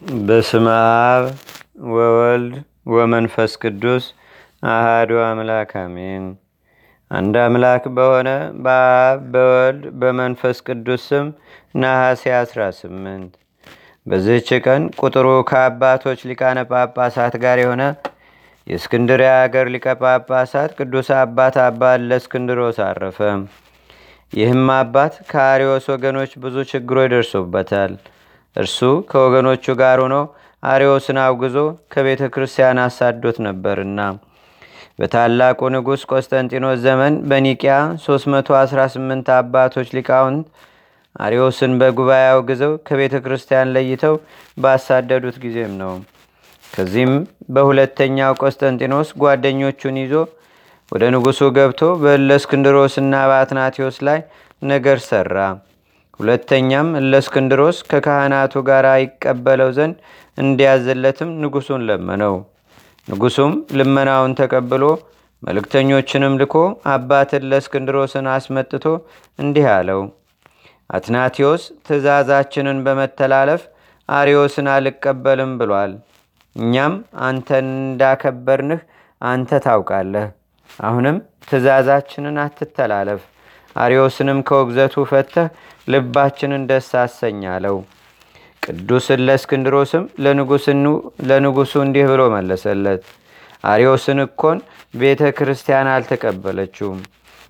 በስመ አብ ወወልድ ወመንፈስ ቅዱስ አህዱ አምላክ አሜን። አንድ አምላክ በሆነ በአብ በወልድ በመንፈስ ቅዱስ ስም ነሐሴ 18 በዚህች ቀን ቁጥሩ ከአባቶች ሊቃነ ጳጳሳት ጋር የሆነ የእስክንድርያ አገር ሊቀ ጳጳሳት ቅዱስ አባት አባ ለእስክንድሮስ አረፈ። ይህም አባት ከአሪዎስ ወገኖች ብዙ ችግሮች ደርሶበታል። እርሱ ከወገኖቹ ጋር ሆኖ አሪዎስን አውግዞ ከቤተ ክርስቲያን አሳዶት ነበርና በታላቁ ንጉሥ ቆስጠንጢኖስ ዘመን በኒቅያ 318 አባቶች ሊቃውንት አሪዎስን በጉባኤ አውግዘው ከቤተ ክርስቲያን ለይተው ባሳደዱት ጊዜም ነው። ከዚህም በሁለተኛው ቆስጠንጢኖስ ጓደኞቹን ይዞ ወደ ንጉሱ ገብቶ በእለስክንድሮስና በአትናቴዎስ ላይ ነገር ሰራ። ሁለተኛም እለስክንድሮስ ከካህናቱ ጋር ይቀበለው ዘንድ እንዲያዘለትም ንጉሱን ለመነው። ንጉሱም ልመናውን ተቀብሎ መልእክተኞችንም ልኮ አባት እለስክንድሮስን አስመጥቶ እንዲህ አለው። አትናቴዎስ ትእዛዛችንን በመተላለፍ አሪዮስን አልቀበልም ብሏል። እኛም አንተን እንዳከበርንህ አንተ ታውቃለህ። አሁንም ትእዛዛችንን አትተላለፍ፣ አሪዮስንም ከውግዘቱ ፈተህ ልባችንን ደስ አሰኛለው። ቅዱስ እለእስክንድሮስም ለንጉሱ እንዲህ ብሎ መለሰለት። አሪዮስን እኮን ቤተ ክርስቲያን አልተቀበለችውም፣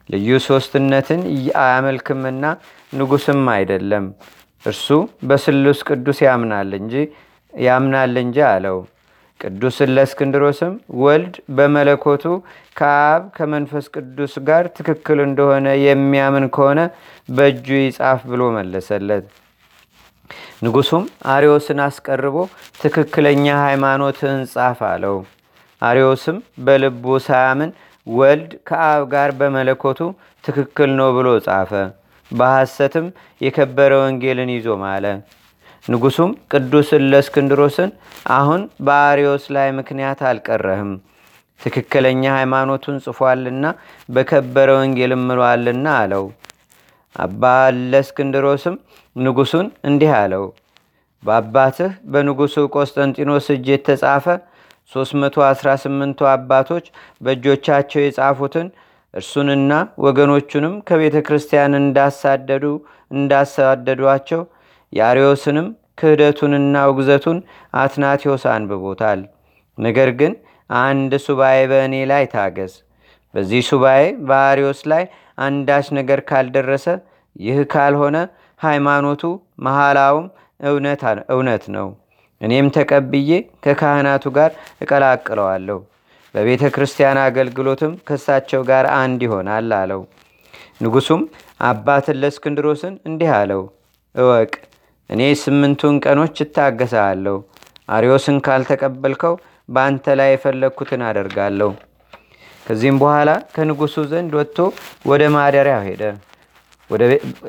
ልዩ ሶስትነትን አያመልክምና ንጉስም አይደለም። እርሱ በስሉስ ቅዱስ ያምናል እንጂ ያምናል እንጂ አለው። ቅዱስ እለእስክንድሮስም ወልድ በመለኮቱ ከአብ ከመንፈስ ቅዱስ ጋር ትክክል እንደሆነ የሚያምን ከሆነ በእጁ ይጻፍ ብሎ መለሰለት። ንጉሱም አሪዮስን አስቀርቦ ትክክለኛ ሃይማኖትህን ጻፍ አለው። አሪዮስም በልቡ ሳያምን ወልድ ከአብ ጋር በመለኮቱ ትክክል ነው ብሎ ጻፈ። በሐሰትም የከበረ ወንጌልን ይዞ ማለ። ንጉሱም ቅዱስ እለእስክንድሮስን አሁን በአሪዮስ ላይ ምክንያት አልቀረህም፣ ትክክለኛ ሃይማኖቱን ጽፏልና በከበረ ወንጌልም ምሏልና አለው። አባ እለእስክንድሮስም ንጉሱን እንዲህ አለው። በአባትህ በንጉሱ ቆስጠንጢኖስ እጅ የተጻፈ 318ቱ አባቶች በእጆቻቸው የጻፉትን እርሱንና ወገኖቹንም ከቤተ ክርስቲያን እንዳሳደዱ እንዳሳደዷቸው የአርዮስንም ክህደቱንና ውግዘቱን አትናቴዎስ አንብቦታል። ነገር ግን አንድ ሱባኤ በእኔ ላይ ታገስ። በዚህ ሱባኤ በአርዮስ ላይ አንዳች ነገር ካልደረሰ ይህ ካልሆነ ሃይማኖቱ መሐላውም እውነት ነው። እኔም ተቀብዬ ከካህናቱ ጋር እቀላቅለዋለሁ። በቤተ ክርስቲያን አገልግሎትም ከሳቸው ጋር አንድ ይሆናል አለው። ንጉሱም አባትን ለእስክንድሮስን እንዲህ አለው፣ እወቅ እኔ ስምንቱን ቀኖች እታገሳለሁ። አሪዮስን ካልተቀበልከው በአንተ ላይ የፈለግኩትን አደርጋለሁ። ከዚህም በኋላ ከንጉሱ ዘንድ ወጥቶ ወደ ማደሪያው ሄደ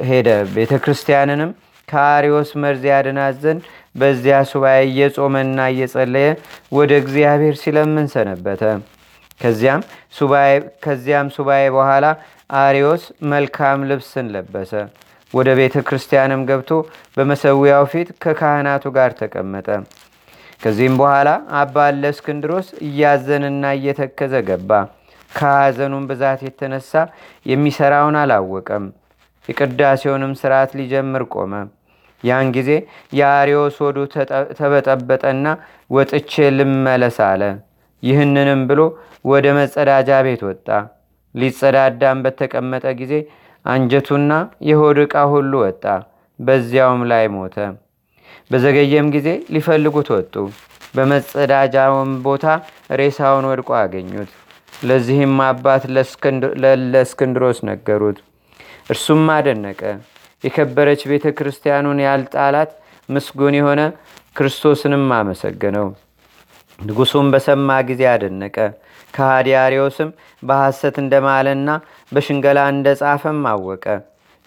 ሄደ ቤተ ክርስቲያንንም ከአሪዮስ መርዝ ያድናት ዘንድ በዚያ ሱባኤ እየጾመና እየጸለየ ወደ እግዚአብሔር ሲለምን ሰነበተ። ከዚያም ሱባኤ በኋላ አሪዮስ መልካም ልብስን ለበሰ። ወደ ቤተ ክርስቲያንም ገብቶ በመሰዊያው ፊት ከካህናቱ ጋር ተቀመጠ። ከዚህም በኋላ አባ እለእስክንድሮስ እያዘንና እየተከዘ ገባ። ከሐዘኑም ብዛት የተነሳ የሚሰራውን አላወቀም። የቅዳሴውንም ስርዓት ሊጀምር ቆመ። ያን ጊዜ የአሪዮስ ወዱ ተበጠበጠና ወጥቼ ልመለስ አለ። ይህንንም ብሎ ወደ መጸዳጃ ቤት ወጣ። ሊጸዳዳም በተቀመጠ ጊዜ አንጀቱና የሆድ ዕቃ ሁሉ ወጣ። በዚያውም ላይ ሞተ። በዘገየም ጊዜ ሊፈልጉት ወጡ። በመጸዳጃውም ቦታ ሬሳውን ወድቆ አገኙት። ለዚህም አባት ለእስክንድሮስ ነገሩት። እርሱም አደነቀ። የከበረች ቤተ ክርስቲያኑን ያልጣላት ምስጉን የሆነ ክርስቶስንም አመሰገነው። ንጉሱም በሰማ ጊዜ አደነቀ። ከሃዲ አርዮስም በሐሰት እንደማለና በሽንገላ እንደ ጻፈም አወቀ።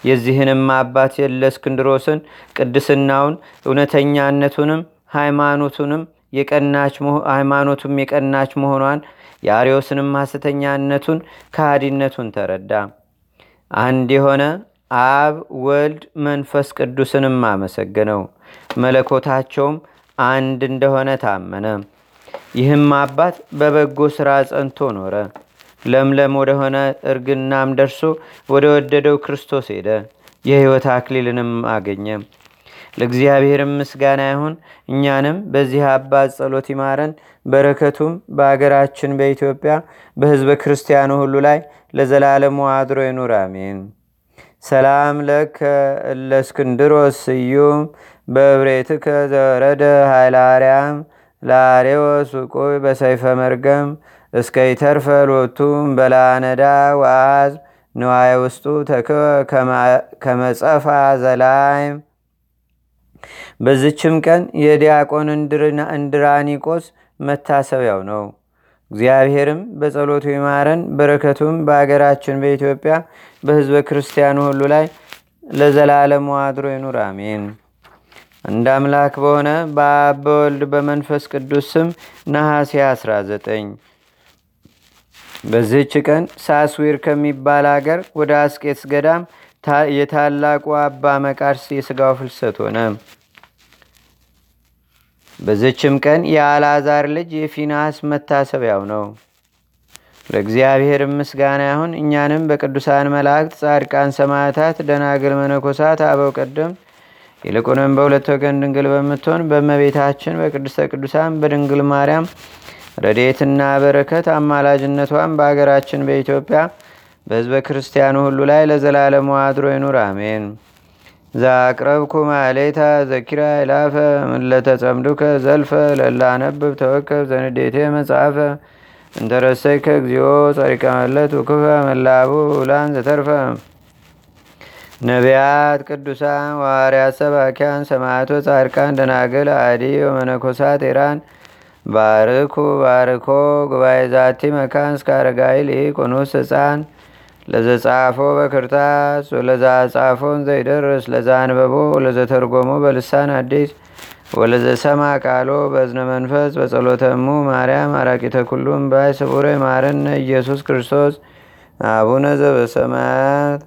የዚህንም አባት የእለእስክንድሮስን ቅድስናውን እውነተኛነቱንም ሃይማኖቱንም ሃይማኖቱም የቀናች መሆኗን የአርዮስንም ሐሰተኛነቱን ከሃዲነቱን ተረዳ። አንድ የሆነ አብ ወልድ መንፈስ ቅዱስንም አመሰገነው። መለኮታቸውም አንድ እንደሆነ ታመነ። ይህም አባት በበጎ ሥራ ጸንቶ ኖረ። ለምለም ወደሆነ እርግናም ደርሶ ወደ ወደደው ክርስቶስ ሄደ። የሕይወት አክሊልንም አገኘ። ለእግዚአብሔርም ምስጋና ይሁን። እኛንም በዚህ አባት ጸሎት ይማረን። በረከቱም በአገራችን በኢትዮጵያ በሕዝበ ክርስቲያኑ ሁሉ ላይ ለዘላለሙ አድሮ ይኑር፣ አሜን። ሰላም ለከ እለስክንድሮስ ስዩም በብሬትከ ዘወረደ ኃይለ ለአሬዎስ ውቁይ በሰይፈ መርገም እስከ ይተርፈ ሎቱም በላነዳ ወአዝ ንዋየ ውስጡ ተክወ ከመጸፋ ዘላይም በዝችም ቀን የዲያቆን እንድራኒቆስ መታሰቢያው ነው። እግዚአብሔርም በጸሎቱ ይማረን፣ በረከቱም በአገራችን በኢትዮጵያ በሕዝበ ክርስቲያኑ ሁሉ ላይ ለዘላለሙ አድሮ ይኑር፣ አሜን። እንደ አምላክ በሆነ በአብ በወልድ በመንፈስ ቅዱስ ስም ነሐሴ 19 በዚህች ቀን ሳስዊር ከሚባል አገር ወደ አስቄትስ ገዳም የታላቁ አባ መቃርስ የሥጋው ፍልሰት ሆነ። በዝችም ቀን የአልዓዛር ልጅ የፊናስ መታሰቢያው ነው። ለእግዚአብሔር ምስጋና ይሁን። እኛንም በቅዱሳን መላእክት፣ ጻድቃን፣ ሰማዕታት፣ ደናግል፣ መነኮሳት፣ አበው ቀደም ይልቁንም በሁለት ወገን ድንግል በምትሆን በእመቤታችን በቅድስተ ቅዱሳን በድንግል ማርያም ረዴትና በረከት አማላጅነቷን በአገራችን በኢትዮጵያ በሕዝበ ክርስቲያኑ ሁሉ ላይ ለዘላለሙ አድሮ ይኑር፣ አሜን። ዛቅረብኩ ማሌታ ዘኪራ ይላፈ ምለተጸምዱከ ዘልፈ ለላነብብ ተወከብ ዘንዴቴ መጽሐፈ እንተረሰይከ እግዚኦ ጸሪቀ ውክፈ መላቡ ውላን ዘተርፈ ነቢያት፣ ቅዱሳን፣ ዋርያት፣ ሰባኪያን፣ ሰማዕቶ፣ ጻድቃን፣ ደናግል፣ አዲ ወመነኮሳት ኤራን ባርኩ ባርኮ ጉባኤ ዛቲ መካን እስከ አረጋዊ ሊቆኑስ ህፃን ለዘጻፎ በክርታስ ወለዛ ጻፎን ዘይደርስ ለዛ አንበቦ ለዘተርጎሞ በልሳን አዲስ ወለዘሰማ ቃሎ በዝነ መንፈስ በጸሎተሙ ማርያም አራቂተ ኩሉም ባይ ስቡረ ማረነ ኢየሱስ ክርስቶስ አቡነ ዘበሰማያት